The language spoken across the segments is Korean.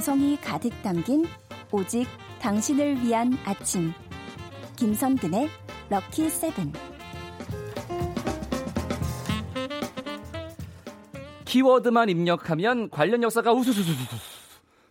정성이 가득 담긴 오직 당신을 위한 아침. 김선근의 럭키 세븐. 키워드만 입력하면 관련 역사가 우수수수수.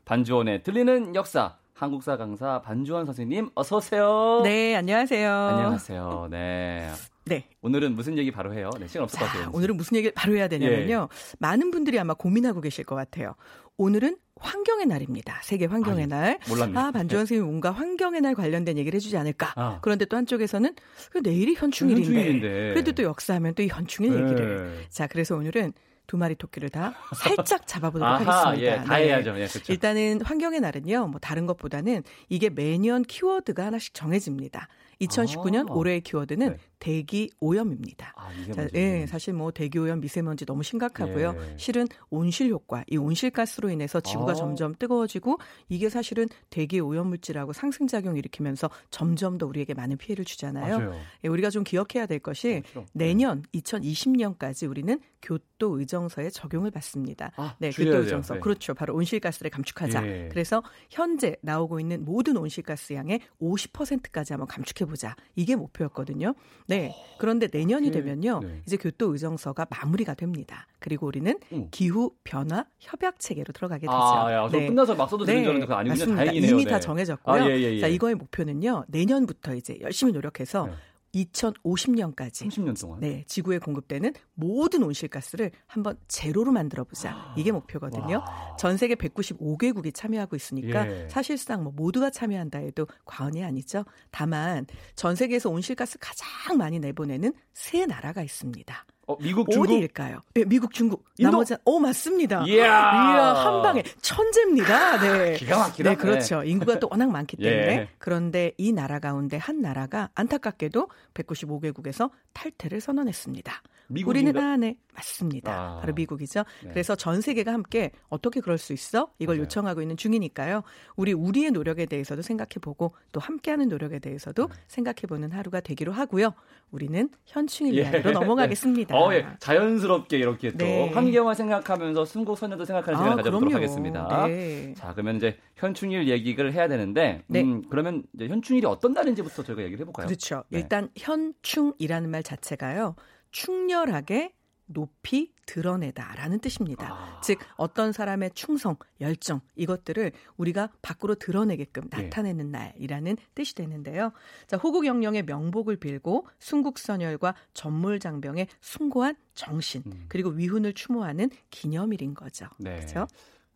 반주원의 들리는 역사. 한국사 강사 반주원 선생님 어서 오세요. 네, 안녕하세요. 안녕하세요. 네. 네. 오늘은 무슨 얘기 바로 해요? 네, 시간 없을 것 같아요. 오늘은 무슨 얘기를 바로 해야 되냐면요. 예. 많은 분들이 아마 고민하고 계실 것 같아요. 오늘은 환경의 날입니다. 세계 환경의 아니, 날. 몰랐네. 아, 반주원 선생님이 뭔가 환경의 날 관련된 얘기를 해주지 않을까. 아. 그런데 또 한쪽에서는 그 내일이 현충일인데. 현충일인데. 그래도 또 역사하면 또 이 현충일 네. 얘기를. 자, 그래서 오늘은 두 마리 토끼를 다 살짝 잡아보도록 아하, 하겠습니다. 예, 다 네. 해야죠. 예, 그렇죠. 일단은 환경의 날은요, 뭐 다른 것보다는 이게 매년 키워드가 하나씩 정해집니다. 2019년 아. 올해의 키워드는 네. 대기 오염입니다. 아, 자, 예, 사실 뭐 대기 오염, 미세먼지 너무 심각하고요. 예. 실은 온실 효과, 이 온실가스로 인해서 지구가 아. 점점 뜨거워지고 이게 사실은 대기 오염 물질하고 상승 작용 일으키면서 점점 더 우리에게 많은 피해를 주잖아요. 예, 우리가 좀 기억해야 될 것이 그렇죠. 내년 2020년까지 우리는 교토 의정서에 적용을 받습니다. 아, 네, 교토 의정서. 네. 그렇죠. 바로 온실가스를 감축하자. 예. 그래서 현재 나오고 있는 모든 온실가스 양의 50%까지 한번 감축해 보자. 이게 목표였거든요. 네. 그런데 내년이 되면요. 네. 이제 교토 의정서가 마무리가 됩니다. 그리고 우리는 음. 기후 변화 협약 체계로 들어가게 되죠. 아, 야, 네. 끝나서 막 써도 되는 줄 알았는데 그거 아니군요. 다행이네요. 이미 네. 다 정해졌고요. 아, 예, 예, 예. 자, 이거의 목표는요. 내년부터 이제 열심히 노력해서 네. 2050년까지 30년 동안 네, 지구에 공급되는 모든 온실가스를 한번 제로로 만들어 보자. 이게 목표거든요. 와. 전 세계 195개국이 참여하고 있으니까 예. 사실상 뭐 모두가 참여한다 해도 과언이 아니죠. 다만 전 세계에서 온실가스 가장 많이 내보내는 세 나라가 있습니다. 어, 미국, 중국? 어디일까요? 네, 미국, 중국. 인도? 나머지, 어, 맞습니다. 이야. 이야, 한 방에 천재입니다. 네. 기가 막히다. 네, 그렇죠. 인구가 또 워낙 많기 때문에. 예. 그런데 이 나라 가운데 한 나라가 안타깝게도 195개국에서 탈퇴를 선언했습니다. 미국인가? 우리는 아, 네, 맞습니다. 아. 바로 미국이죠. 네. 그래서 전 세계가 함께 어떻게 그럴 수 있어? 이걸 맞아요. 요청하고 있는 중이니까요. 우리 우리의 노력에 대해서도 생각해보고 또 함께하는 노력에 대해서도 네. 생각해보는 하루가 되기로 하고요. 우리는 현충일 예. 이야기로 넘어가겠습니다. 어, 예. 자연스럽게 이렇게 또 네. 환경을 생각하면서 순국선녀도 생각하는 시간을 아, 가져보도록 그럼요. 하겠습니다. 네. 자, 그러면 이제 현충일 얘기를 해야 되는데, 네. 음, 그러면 이제 현충일이 어떤 날인지부터 저희가 얘기를 해볼까요? 그렇죠. 네. 일단 현충이라는 말 자체가요. 충렬하게 높이 드러내다라는 뜻입니다. 아. 즉 어떤 사람의 충성, 열정 이것들을 우리가 밖으로 드러내게끔 네. 나타내는 네. 날이라는 뜻이 되는데요. 자, 호국 영령의 명복을 빌고 순국선열과 전몰장병의 숭고한 정신 음. 그리고 위훈을 추모하는 기념일인 거죠. 네. 그렇죠?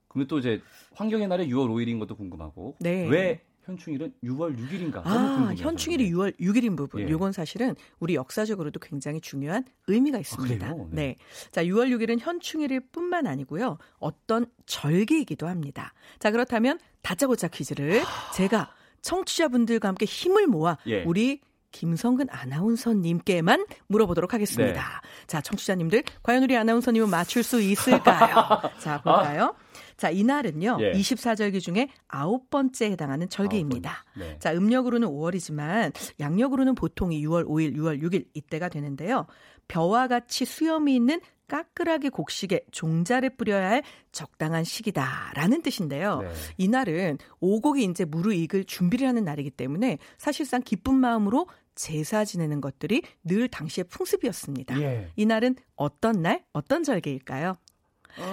그러면 또 이제 환경의 날에 6월 5일인 것도 궁금하고 네. 왜 현충일은 6월 6일인가? 아, 현충일이 6월 6일인 부분. 예. 요건 사실은 우리 역사적으로도 굉장히 중요한 의미가 있습니다. 아, 네. 네. 자, 6월 6일은 현충일일 뿐만 아니고요. 어떤 절기이기도 합니다. 자, 그렇다면 다짜고짜 퀴즈를 제가 청취자분들과 함께 힘을 모아 예. 우리 김성근 아나운서님께만 물어보도록 하겠습니다. 네. 자, 청취자님들, 과연 우리 아나운서님은 맞출 수 있을까요? 자, 볼까요? 아. 자, 이날은요. 예. 24절기 중에 아홉 번째에 해당하는 절기입니다. 네. 자, 음력으로는 5월이지만 양력으로는 보통 6월 5일, 6월 6일 이때가 되는데요. 벼와 같이 수염이 있는 까끌하게 곡식에 종자를 뿌려야 할 적당한 시기다라는 뜻인데요. 네. 이날은 오곡이 이제 무르익을 준비를 하는 날이기 때문에 사실상 기쁜 마음으로 제사 지내는 것들이 늘 당시의 풍습이었습니다. 예. 이날은 어떤 날, 어떤 절개일까요?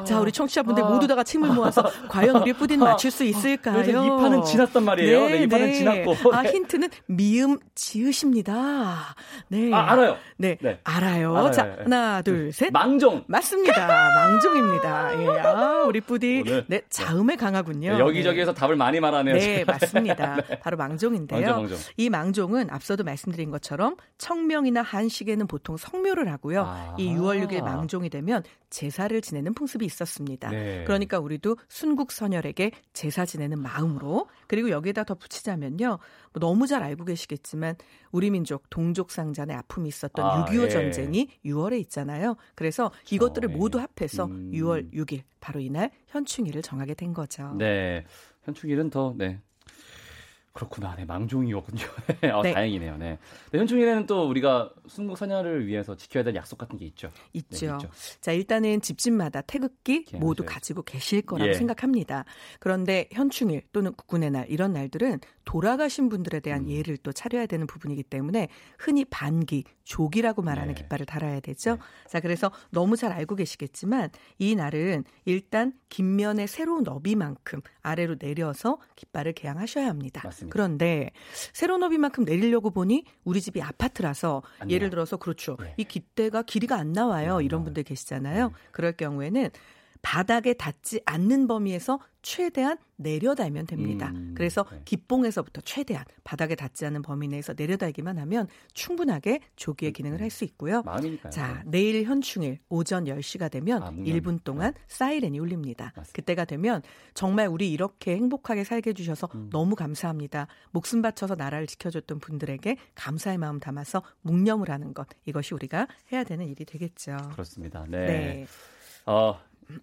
자, 우리 청취자분들 아. 모두 다가 침을 모아서 과연 우리 뿌디는 맞출 수 있을까요? 그래서 이 판은 지났단 말이에요. 네, 네, 이 판은 네. 지났고. 아, 힌트는 미음 지으십니다. 네. 아, 알아요. 네. 네. 알아요. 알아요. 자, 하나, 둘, 셋. 망종. 맞습니다. 망종입니다. 예. 아, 우리 뿌디. 네, 네, 자음에 강하군요. 네, 여기저기에서 답을 많이 말하네요. 네, 맞습니다. 바로 망종인데요. 망종, 망종. 이 망종은 앞서도 말씀드린 것처럼 청명이나 한식에는 보통 성묘를 하고요. 아. 이 6월 6일 망종이 되면 제사를 지내는 풍습 이 있었습니다. 네. 그러니까 우리도 순국 선열에게 제사 지내는 마음으로 그리고 여기에다 더 붙이자면요. 뭐 너무 잘 알고 계시겠지만 우리 민족 동족 상잔의 아픔이 있었던 아, 6.25 예. 전쟁이 6월에 있잖아요. 그래서 그렇죠. 이것들을 모두 합해서 음. 6월 6일 바로 이날 현충일을 정하게 된 거죠. 네. 현충일은 더 네. 그렇구나. 네, 망종이었군요. 어, 네. 다행이네요. 네. 네. 현충일에는 또 우리가 순국 선녀를 위해서 지켜야 될 약속 같은 게 있죠. 있죠. 네, 있죠. 자, 일단은 집집마다 태극기 모두 가지고 계실 거라고 예. 생각합니다. 그런데 현충일 또는 국군의 날 이런 날들은 돌아가신 분들에 대한 음. 예를 또 차려야 되는 부분이기 때문에 흔히 반기, 조기라고 말하는 네. 깃발을 달아야 되죠. 네. 자, 그래서 너무 잘 알고 계시겠지만 이 날은 일단 김면의 새로운 너비만큼 아래로 내려서 깃발을 개양하셔야 합니다. 맞습니다. 그런데 새로운 너비만큼 내리려고 보니 우리 집이 아파트라서 예를 들어서 그렇죠. 네. 이 깃대가 길이가 안 나와요. 이런 분들 계시잖아요. 네. 그럴 경우에는 바닥에 닿지 않는 범위에서 최대한 내려달면 됩니다. 음, 그래서 네. 기봉에서부터 최대한 바닥에 닿지 않는 범위 내에서 내려달기만 하면 충분하게 조기의 기능을 음, 할수 있고요. 마음이니까요. 자, 내일 현충일 오전 10시가 되면 아, 1분 동안 네. 사이렌이 울립니다. 맞습니다. 그때가 되면 정말 우리 이렇게 행복하게 살게 해주셔서 음. 너무 감사합니다. 목숨 바쳐서 나라를 지켜줬던 분들에게 감사의 마음 담아서 묵념을 하는 것 이것이 우리가 해야 되는 일이 되겠죠. 그렇습니다. 네. 네. 어,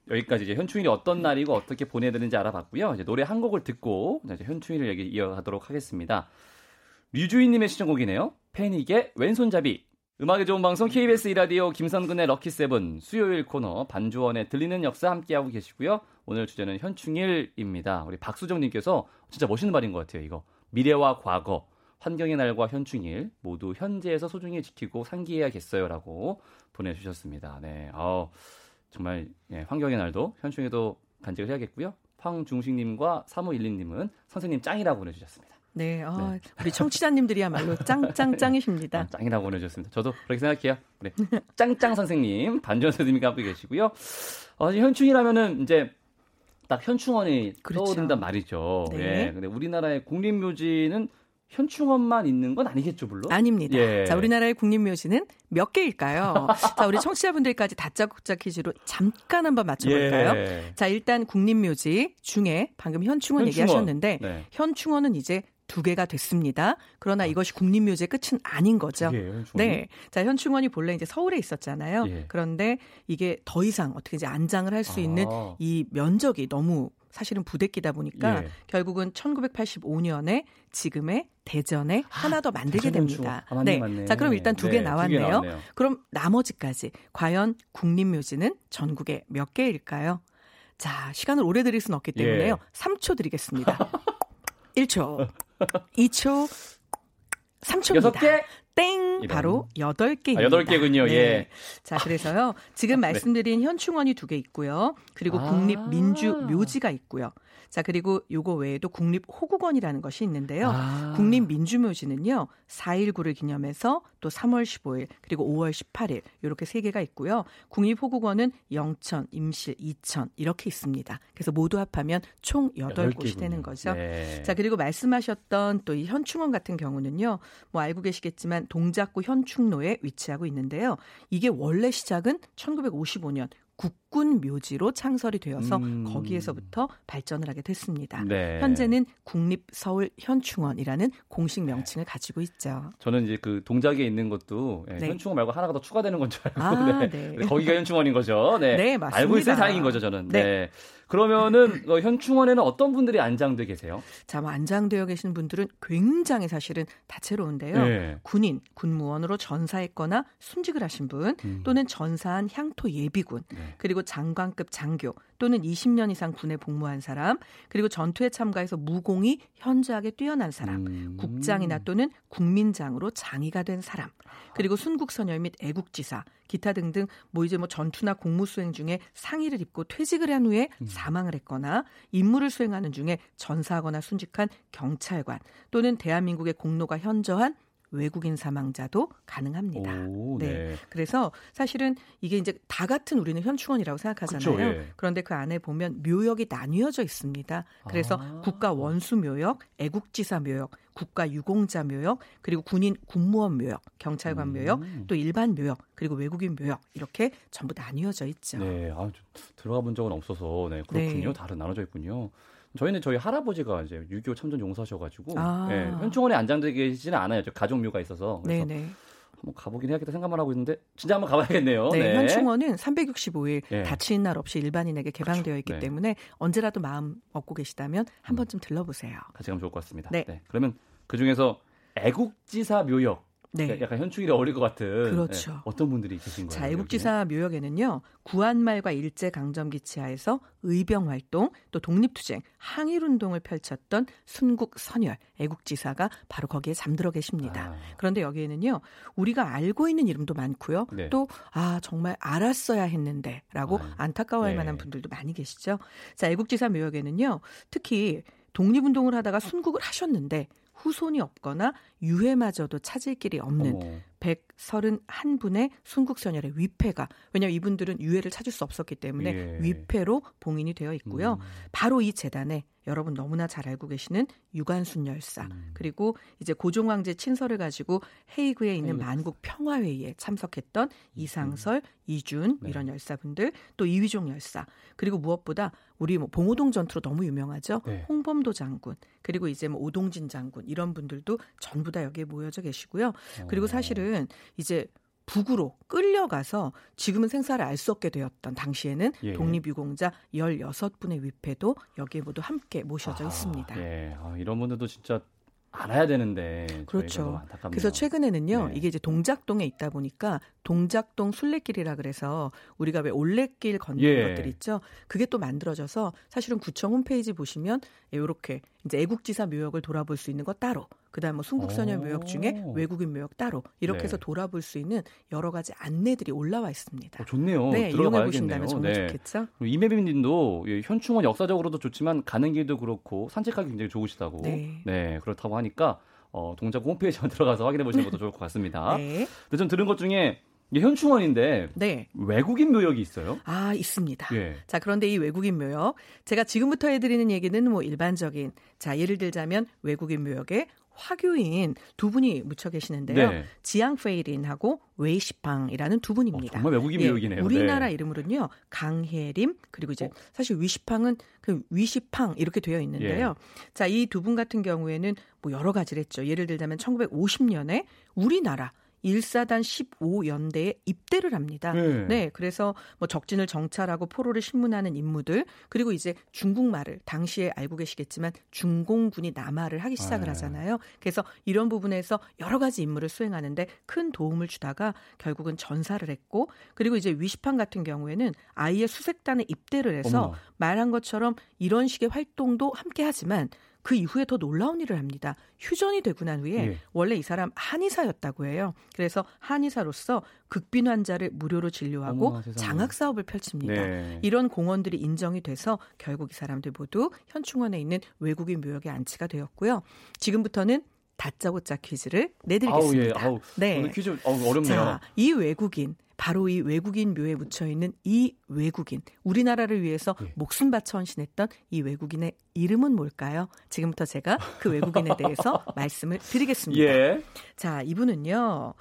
여기까지 이제 현충일이 어떤 날이고 어떻게 보내야 되는지 알아봤고요. 이제 노래 한 곡을 듣고 이제 현충일 얘기 이어가도록 하겠습니다. 류주인님의 시청곡이네요. 패닉의 왼손잡이. 음악의 좋은 방송 KBS 이라디오 김선근의 럭키 세븐 수요일 코너 반주원의 들리는 역사 함께하고 계시고요. 오늘 주제는 현충일입니다. 우리 박수정님께서 진짜 멋있는 말인 것 같아요. 이거 미래와 과거, 환경의 날과 현충일 모두 현재에서 소중히 지키고 상기해야겠어요라고 보내주셨습니다. 네, 어, 정말 예, 환경의 날도 현충에도 간직을 해야겠고요. 황중식님과 3512님은 선생님 짱이라고 보내주셨습니다. 네, 어, 네. 우리 청취자님들이야말로 짱짱짱이십니다. 아, 짱이라고 보내주셨습니다. 저도 그렇게 생각해요. 네. 짱짱 선생님, 반전 선생님과 함께 계시고요. 어, 현충이라면은 이제 딱 현충원이 그렇죠. 떠오른단 말이죠. 네. 예. 근데 우리나라의 국립묘지는 현충원만 있는 건 아니겠죠, 물론? 아닙니다. 예. 자, 우리나라의 국립묘지는 몇 개일까요? 자, 우리 청취자분들까지 다짜고짜 퀴즈로 잠깐 한번 맞춰볼까요? 예. 자, 일단 국립묘지 중에 방금 현충원, 현충원. 얘기하셨는데 네. 현충원은 이제 두 개가 됐습니다. 그러나 아. 이것이 국립묘지의 끝은 아닌 거죠. 예, 네. 자, 현충원이 본래 이제 서울에 있었잖아요. 예. 그런데 이게 더 이상 어떻게 이제 안장을 할수 아. 있는 이 면적이 너무 사실은 부대끼다 보니까 예. 결국은 1985년에 지금의 대전에 아, 하나 더 만들게 됩니다. 아, 맞네, 네. 맞네. 자, 그럼 일단 두개 네, 나왔네요. 두 그럼 나머지까지 과연 국립묘지는 전국에 몇 개일까요? 자, 시간을 오래 드릴 수는 없기 때문에요. 예. 3초 드리겠습니다. 1초, 2초, 3초입니다. 6개? 땡! 이런. 바로 8개입니다. 아, 8개군요. 네. 예. 자, 그래서요. 지금 네. 말씀드린 현충원이 두 개 있고요. 그리고 아~ 국립민주묘지가 있고요. 자, 그리고 요거 외에도 국립호국원이라는 것이 있는데요. 아. 국립민주묘지는요. 4.19를 기념해서 또 3월 15일 그리고 5월 18일 이렇게 세 개가 있고요. 국립호국원은 영천, 임실, 이천 이렇게 있습니다. 그래서 모두 합하면 총 8곳이 되는 거죠. 네. 자, 그리고 말씀하셨던 또 이 현충원 같은 경우는요. 뭐 알고 계시겠지만 동작구 현충로에 위치하고 있는데요. 이게 원래 시작은 1955년 국군 묘지로 창설이 되어서 음. 거기에서부터 발전을 하게 됐습니다. 네. 현재는 국립 서울 현충원이라는 공식 명칭을 가지고 있죠. 저는 이제 그 동작에 있는 것도 네. 현충원 말고 하나가 더 추가되는 건 줄 알고 아, 네. 네. 거기가 현충원인 거죠. 네, 네 맞습니다. 알고 있어야 다행인 거죠, 저는. 네. 네. 그러면은 어, 현충원에는 어떤 분들이 안장돼 계세요? 자, 뭐 안장되어 계신 분들은 굉장히 사실은 다채로운데요. 네. 군인, 군무원으로 전사했거나 순직을 하신 분, 음. 또는 전사한 향토 예비군, 네. 그리고 장관급 장교, 또는 20년 이상 군에 복무한 사람, 그리고 전투에 참가해서 무공이 현저하게 뛰어난 사람, 음. 국장이나 또는 국민장으로 장의가 된 사람, 그리고 순국선열 및 애국지사, 기타 등등 뭐 이제 뭐 전투나 공무 수행 중에 상의를 입고 퇴직을 한 후에 음. 사망을 했거나 임무를 수행하는 중에 전사하거나 순직한 경찰관 또는 대한민국의 공로가 현저한 외국인 사망자도 가능합니다. 오, 네. 네. 그래서 사실은 이게 이제 다 같은 우리는 현충원이라고 생각하잖아요. 그쵸, 예. 그런데 그 안에 보면 묘역이 나뉘어져 있습니다. 그래서 아. 국가 원수 묘역, 애국지사 묘역, 국가 유공자 묘역, 그리고 군인 군무원 묘역, 경찰관 묘역, 음. 또 일반 묘역, 그리고 외국인 묘역 이렇게 전부 나뉘어져 있죠. 네, 아, 들어가 본 적은 없어서 네, 그렇군요. 네. 다른 나눠져 있군요. 저희는 저희 할아버지가 이제 6.25 참전 용사셔가지고 아. 예, 현충원에 안장되어 계시지는 않아요. 저 가족묘가 있어서 그래서 네네. 한번 가보긴 해야겠다 생각만 하고 있는데 진짜 한번 가봐야겠네요. 네, 네. 현충원은 365일 네. 다치는 날 없이 일반인에게 개방되어 그렇죠. 있기 네. 때문에 언제라도 마음 먹고 계시다면 한 음. 번쯤 들러보세요. 같이 가면 좋을 것 같습니다. 네. 네. 그러면 그 중에서 애국지사 묘역 네. 약간 현충일이 어울릴 것 같은 그렇죠. 네. 어떤 분들이 계신 거예요? 자, 애국지사 묘역에는요. 구한말과 일제 강점기 치하에서 의병 활동, 또 독립투쟁, 항일 운동을 펼쳤던 순국 선열 애국지사가 바로 거기에 잠들어 계십니다. 아. 그런데 여기에는요. 우리가 알고 있는 이름도 많고요. 네. 또 아, 정말 알았어야 했는데라고 아. 안타까워할 네. 만한 분들도 많이 계시죠. 자, 애국지사 묘역에는요. 특히 독립운동을 하다가 순국을 하셨는데 후손이 없거나 유해마저도 찾을 길이 없는 어머. 131분의 순국선열의 위패가 왜냐하면 이분들은 유해를 찾을 수 없었기 때문에 예. 위패로 봉인이 되어 있고요. 음. 바로 이 재단에 여러분 너무나 잘 알고 계시는 유관순 열사 음. 그리고 이제 고종 황제 친서를 가지고 헤이그에 있는 헤이그. 만국 평화회의에 참석했던 음. 이상설, 이준 네. 이런 열사분들 또 이휘종 열사 그리고 무엇보다 우리 뭐 봉오동 전투로 너무 유명하죠. 네. 홍범도 장군 그리고 이제 뭐 오동진 장군 이런 분들도 전부 다 여기에 모여져 계시고요. 그리고 어. 사실은 이제 북으로 끌려가서 지금은 생사를 알 수 없게 되었던 당시에는 예. 독립유공자 16분의 위패도 여기에 모두 함께 모셔져 아, 있습니다. 예. 아, 이런 분들도 진짜 알아야 되는데 그렇죠. 그래서 최근에는요 네. 이게 이제 동작동에 있다 보니까 동작동 순례길이라 그래서 우리가 왜 올레길 걷는 예. 것들 있죠. 그게 또 만들어져서 사실은 구청 홈페이지 보시면 이렇게 이제 애국지사 묘역을 돌아볼 수 있는 거 따로 그다음 뭐 순국선열 묘역 중에 외국인 묘역 따로 이렇게 네. 해서 돌아볼 수 있는 여러 가지 안내들이 올라와 있습니다. 어, 좋네요. 네, 이용해 보신다면 정말 네. 좋겠죠. 이매빈님도 현충원 역사적으로도 좋지만 가는 길도 그렇고 산책하기 굉장히 좋으시다고. 네, 네 그렇다고 하니까 어, 동작 홈페이지에 들어가서 확인해 보시는 것도 좋을 것 같습니다. 네. 근데 좀 들은 것 중에 현충원인데 네. 외국인 묘역이 있어요? 아 있습니다. 예. 자 그런데 이 외국인 묘역 제가 지금부터 해드리는 얘기는 뭐 일반적인 자 예를 들자면 외국인 묘역에 화교인 두 분이 묻혀 계시는데요. 네. 지앙 페이린하고 웨이시팡이라는 두 분입니다. 어, 정말 외국인 예, 묘역이네요. 우리나라 네. 이름으로는요. 강혜림 그리고 이제 어? 사실 위시팡은 그 위시팡 이렇게 되어 있는데요. 예. 자, 이 두 분 같은 경우에는 뭐 여러 가지를 했죠. 예를 들자면 1950년에 우리나라 1사단 15연대에 입대를 합니다. 네. 네. 그래서 뭐 적진을 정찰하고 포로를 신문하는 임무들 그리고 이제 중국말을 당시에 알고 계시겠지만 중공군이 남하를 하기 시작을 아. 하잖아요. 그래서 이런 부분에서 여러 가지 임무를 수행하는데 큰 도움을 주다가 결국은 전사를 했고 그리고 이제 위시판 같은 경우에는 아이의 수색단에 입대를 해서 어머. 말한 것처럼 이런 식의 활동도 함께 하지만 그 이후에 더 놀라운 일을 합니다. 휴전이 되고 난 후에 예. 원래 이 사람 한의사였다고 해요. 그래서 한의사로서 극빈 환자를 무료로 진료하고 어머, 장학 사업을 펼칩니다. 네. 이런 공헌들이 인정이 돼서 결국 이 사람들 모두 현충원에 있는 외국인 묘역에 안치가 되었고요. 지금부터는 다짜고짜 퀴즈를 내드리겠습니다. 아우, 예. 아우, 네. 퀴즈 어렵네요. 자, 이 외국인 바로 이 외국인 묘에 묻혀 있는 이 외국인 우리나라를 위해서 예. 목숨 바쳐 헌신했던 이 외국인의 이름은 뭘까요? 지금부터 제가 그 외국인에 대해서 말씀을 드리겠습니다. 예. 자, 이분은요.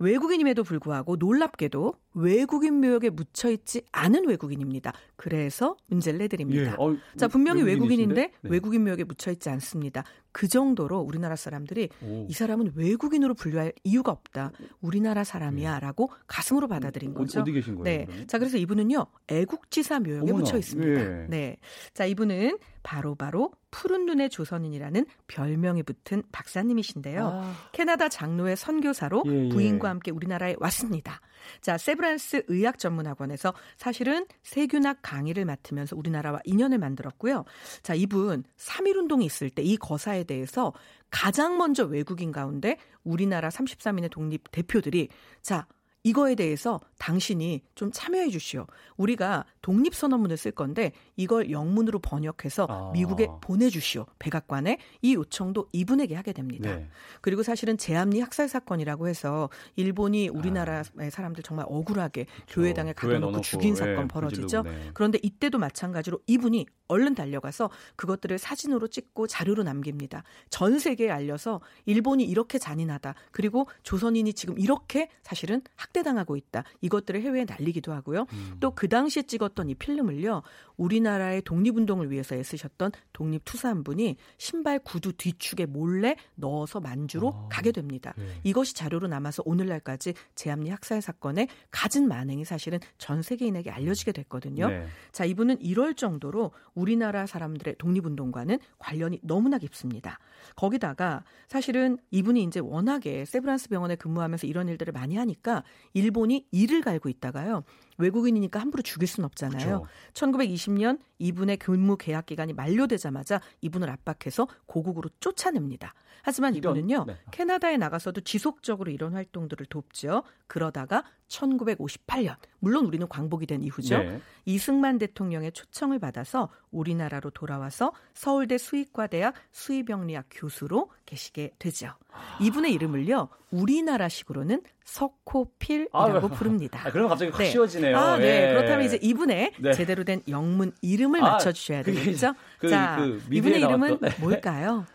외국인임에도 불구하고 놀랍게도 외국인 묘역에 묻혀 있지 않은 외국인입니다. 그래서 문제를 내드립니다. 예. 어, 자, 분명히 외국인인데 네. 외국인 묘역에 묻혀 있지 않습니다. 그 정도로 우리나라 사람들이 오. 이 사람은 외국인으로 분류할 이유가 없다. 우리나라 사람이야라고 네. 가슴으로 받아들인 거죠. 어디 계신 거예요? 네. 그러면? 자, 그래서 이분은요. 애국지사 묘역에 어머나. 묻혀 있습니다. 예. 네. 자, 이분은 바로 바로 푸른 눈의 조선인이라는 별명이 붙은 박사님이신데요. 아. 캐나다 장로의 선교사로 예, 예. 부인과 함께 우리나라에 왔습니다. 자, 세브란스 의학 전문학원에서 사실은 세균학 강의를 맡으면서 우리나라와 인연을 만들었고요. 자, 이분 3.1 운동이 있을 때 이 거사에 대해서 가장 먼저 외국인 가운데 우리나라 33인의 독립 대표들이 자, 이거에 대해서 당신이 좀 참여해 주시오. 우리가 독립선언문을 쓸 건데 이걸 영문으로 번역해서 아. 미국에 보내주시오. 백악관에 이 요청도 이분에게 하게 됩니다. 네. 그리고 사실은 제암리 학살 사건이라고 해서 일본이 우리나라의 아. 사람들 정말 억울하게 그렇죠. 교회당에 가둬놓고 죽인 사건 네, 벌어지죠. 네. 그런데 이때도 마찬가지로 이분이 얼른 달려가서 그것들을 사진으로 찍고 자료로 남깁니다. 전 세계에 알려서 일본이 이렇게 잔인하다. 그리고 조선인이 지금 이렇게 사실은 학대 학대당하고 있다. 이것들을 해외에 날리기도 하고요. 음. 또그 당시에 찍었던 이 필름을요. 우리나라의 독립운동을 위해서 애쓰셨던 독립투사 한 분이 신발 구두 뒤축에 몰래 넣어서 만주로 아, 가게 됩니다. 네. 이것이 자료로 남아서 오늘날까지 제암리 학살 사건의 가진 만행이 사실은 전 세계인에게 알려지게 됐거든요. 네. 자, 이분은 이럴 정도로 우리나라 사람들의 독립운동과는 관련이 너무나 깊습니다. 거기다가 사실은 이분이 이제 워낙에 세브란스 병원에 근무하면서 이런 일들을 많이 하니까 일본이 이를 갈고 있다가요. 외국인이니까 함부로 죽일 수는 없잖아요. 그렇죠. 1920년 이분의 근무 계약 기간이 만료되자마자 이분을 압박해서 고국으로 쫓아냅니다. 하지만 이분은요 네. 캐나다에 나가서도 지속적으로 이런 활동들을 돕죠. 그러다가 1958년 물론 우리는 광복이 된 이후죠. 네. 이승만 대통령의 초청을 받아서 우리나라로 돌아와서 서울대 수의과대학 수의병리학 교수로 계시게 되죠. 아... 이분의 이름을요 우리나라식으로는 석호필이라고 아, 부릅니다. 아, 그러면 갑자기 확 네. 쉬워지네요. 아, 네. 예. 그렇다면 이제 이분의 네. 제대로 된 영문 이름을 아, 맞춰주셔야 되겠죠. 그, 자, 그 이분의 이름은 네. 뭘까요?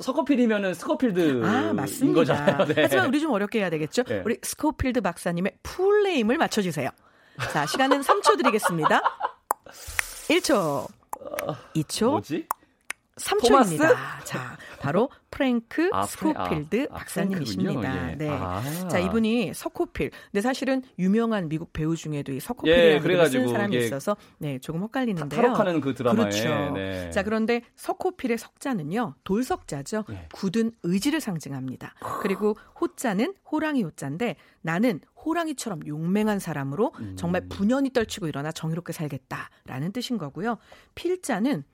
석호필이면은 스코필드인 아, 맞습니다. 거잖아요. 네. 하지만 우리 좀 어렵게 해야 되겠죠. 네. 우리 스코필드 박사님의 풀네임을 맞춰주세요. 자, 시간은 3초 드리겠습니다. 1초, 2초, 뭐지? 3초입니다. 토마스? 자, 바로 프랭크 아, 스코필드 아, 박사님이십니다. 예. 네. 아. 자, 이분이 서코필. 근데 사실은 유명한 미국 배우 중에도 이 서코필이라는 예, 쓴 사람이 예. 있어서 네, 조금 헷갈리는데요. 탈옥하는 그 드라마에. 그렇죠. 네. 자, 그런데 서코필의 석자는요. 돌석자죠. 예. 굳은 의지를 상징합니다. 그리고 호자는 호랑이 호자인데 나는 호랑이처럼 용맹한 사람으로 음. 정말 분연히 떨치고 일어나 정의롭게 살겠다라는 뜻인 거고요. 필자는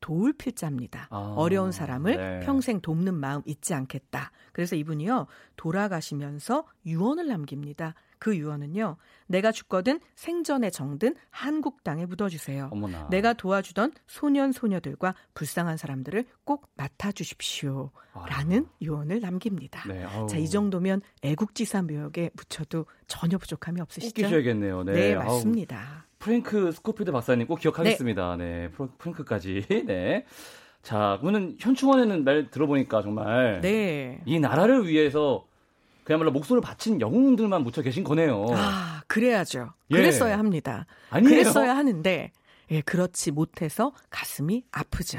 도울 필자입니다. 아, 어려운 사람을 네. 평생 돕는 마음 잊지 않겠다. 그래서 이분이요, 돌아가시면서 유언을 남깁니다. 그 유언은요, 내가 죽거든 생전에 정든 한국 땅에 묻어주세요. 어머나. 내가 도와주던 소년, 소녀들과 불쌍한 사람들을 꼭 맡아주십시오. 라는 아. 유언을 남깁니다. 네, 자, 이 정도면 애국지사 묘역에 묻혀도 전혀 부족함이 없으시죠? 꼭 끼셔야겠네요. 네, 네 맞습니다. 아우. 프랭크 스코필드 박사님 꼭 기억하겠습니다. 네, 네 프랭크까지. 네. 자, 그러면 현충원에는 말 들어보니까 정말 네. 이 나라를 위해서 그야말로 목숨을 바친 영웅들만 묻혀 계신 거네요. 아, 그래야죠. 예. 그랬어야 합니다. 아니에요? 그랬어야 하는데 예, 그렇지 못해서 가슴이 아프죠.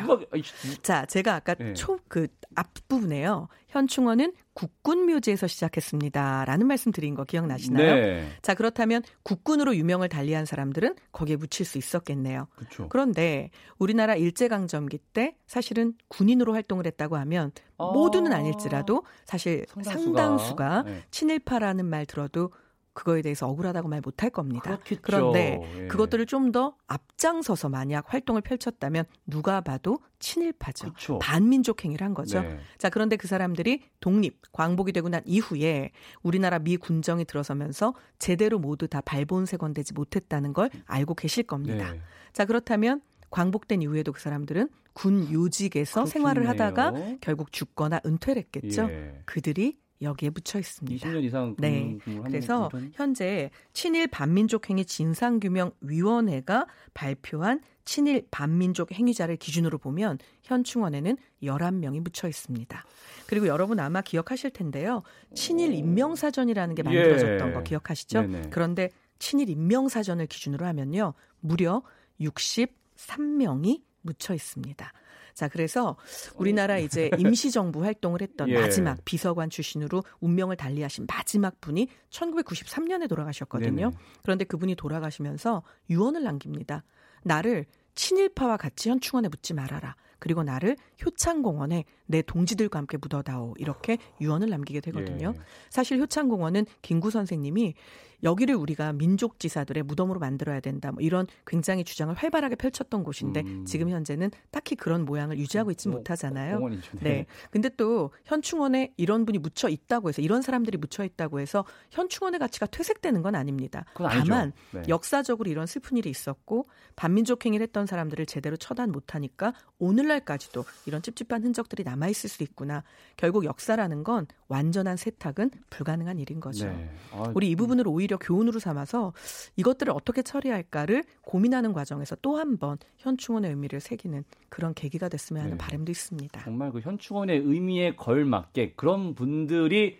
자, 제가 아까 예. 초그 앞부분에요. 현충원은 국군묘지에서 시작했습니다. 라는 말씀 드린 거 기억나시나요? 네. 자, 그렇다면 국군으로 유명을 달리한 사람들은 거기에 묻힐 수 있었겠네요. 그쵸. 그런데 우리나라 일제강점기 때 사실은 군인으로 활동을 했다고 하면 아~ 모두는 아닐지라도 사실 상당수가, 상당수가 네. 친일파라는 말 들어도 그거에 대해서 억울하다고 말 못할 겁니다. 그렇겠죠. 그런데 예. 그것들을 좀 더 앞장서서 만약 활동을 펼쳤다면 누가 봐도 친일파죠. 그렇죠. 반민족 행위를 한 거죠. 네. 자, 그런데 그 사람들이 독립, 광복이 되고 난 이후에 우리나라 미 군정이 들어서면서 제대로 모두 다 발본색원되지 못했다는 걸 알고 계실 겁니다. 네. 자, 그렇다면 광복된 이후에도 그 사람들은 군 요직에서 그렇겠네요. 생활을 하다가 결국 죽거나 은퇴를 했겠죠. 예. 그들이 여기에 붙여 있습니다. 20년 이상 네. 그래서 현재 친일 반민족 행위 진상 규명 위원회가 발표한 친일 반민족 행위자를 기준으로 보면 현 충원에는 11명이 묻혀 있습니다. 그리고 여러분 아마 기억하실 텐데요. 친일 인명사전이라는 게 만들어졌던 예. 거 기억하시죠? 네네. 그런데 친일 인명사전을 기준으로 하면요. 무려 63명이 묻혀 있습니다. 자, 그래서 우리나라 이제 임시정부 활동을 했던 예. 마지막 비서관 출신으로 운명을 달리하신 마지막 분이 1993년에 돌아가셨거든요. 네네. 그런데 그분이 돌아가시면서 유언을 남깁니다. 나를 친일파와 같이 현충원에 묻지 말아라. 그리고 나를 효창공원에 내 동지들과 함께 묻어다오. 이렇게 유언을 남기게 되거든요. 예. 사실 효창공원은 김구 선생님이 여기를 우리가 민족 지사들의 무덤으로 만들어야 된다. 뭐 이런 굉장히 주장을 활발하게 펼쳤던 곳인데 음. 지금 현재는 딱히 그런 모양을 유지하고 있지 어, 못하잖아요. 어, 네. 네. 근데 또 현충원에 이런 분이 묻혀 있다고 해서 이런 사람들이 묻혀 있다고 해서 현충원의 가치가 퇴색되는 건 아닙니다. 다만 네. 역사적으로 이런 슬픈 일이 있었고 반민족 행위를 했던 사람들을 제대로 처단 못하니까 오늘날까지도 이런 찝찝한 흔적들이 남아 있을 수 있구나. 결국 역사라는 건 완전한 세탁은 불가능한 일인 거죠. 네. 아, 우리 이 부분을 오히려 교훈으로 삼아서 이것들을 어떻게 처리할까를 고민하는 과정에서 또 한 번 현충원의 의미를 새기는 그런 계기가 됐으면 하는 네. 바람도 있습니다. 정말 그 현충원의 의미에 걸맞게 그런 분들이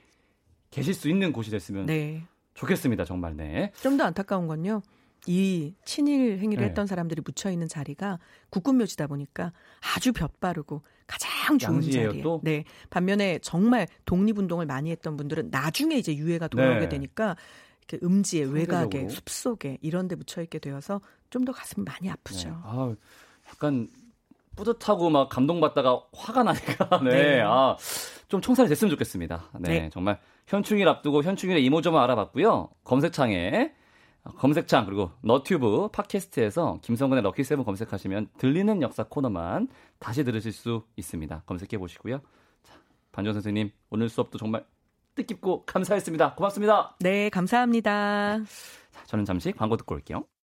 계실 수 있는 곳이 됐으면 네. 좋겠습니다. 정말 네. 좀 더 안타까운 건요. 이 친일 행위를 네. 했던 사람들이 묻혀 있는 자리가 국군묘지다 보니까 아주 볕바르고 가장 좋은 자리에. 또? 네. 반면에 정말 독립운동을 많이 했던 분들은 나중에 이제 유해가 돌아오게 네. 되니까 이렇게 음지에 외곽에 숲속에 이런 데 묻혀 있게 되어서 좀 더 가슴이 많이 아프죠. 네. 아, 약간 뿌듯하고 막 감동받다가 화가 나니까 네. 네. 아, 좀 총살이 됐으면 좋겠습니다. 네, 네. 정말 현충일 앞두고 현충일의 이모 좀 알아봤고요. 검색창에 검색창 그리고 너튜브 팟캐스트에서 김성근의 럭키 세븐 검색하시면 들리는 역사 코너만 다시 들으실 수 있습니다. 검색해 보시고요. 자, 반전 선생님 오늘 수업도 정말 뜻깊고 감사했습니다. 고맙습니다. 네, 감사합니다. 자, 저는 잠시 광고 듣고 올게요.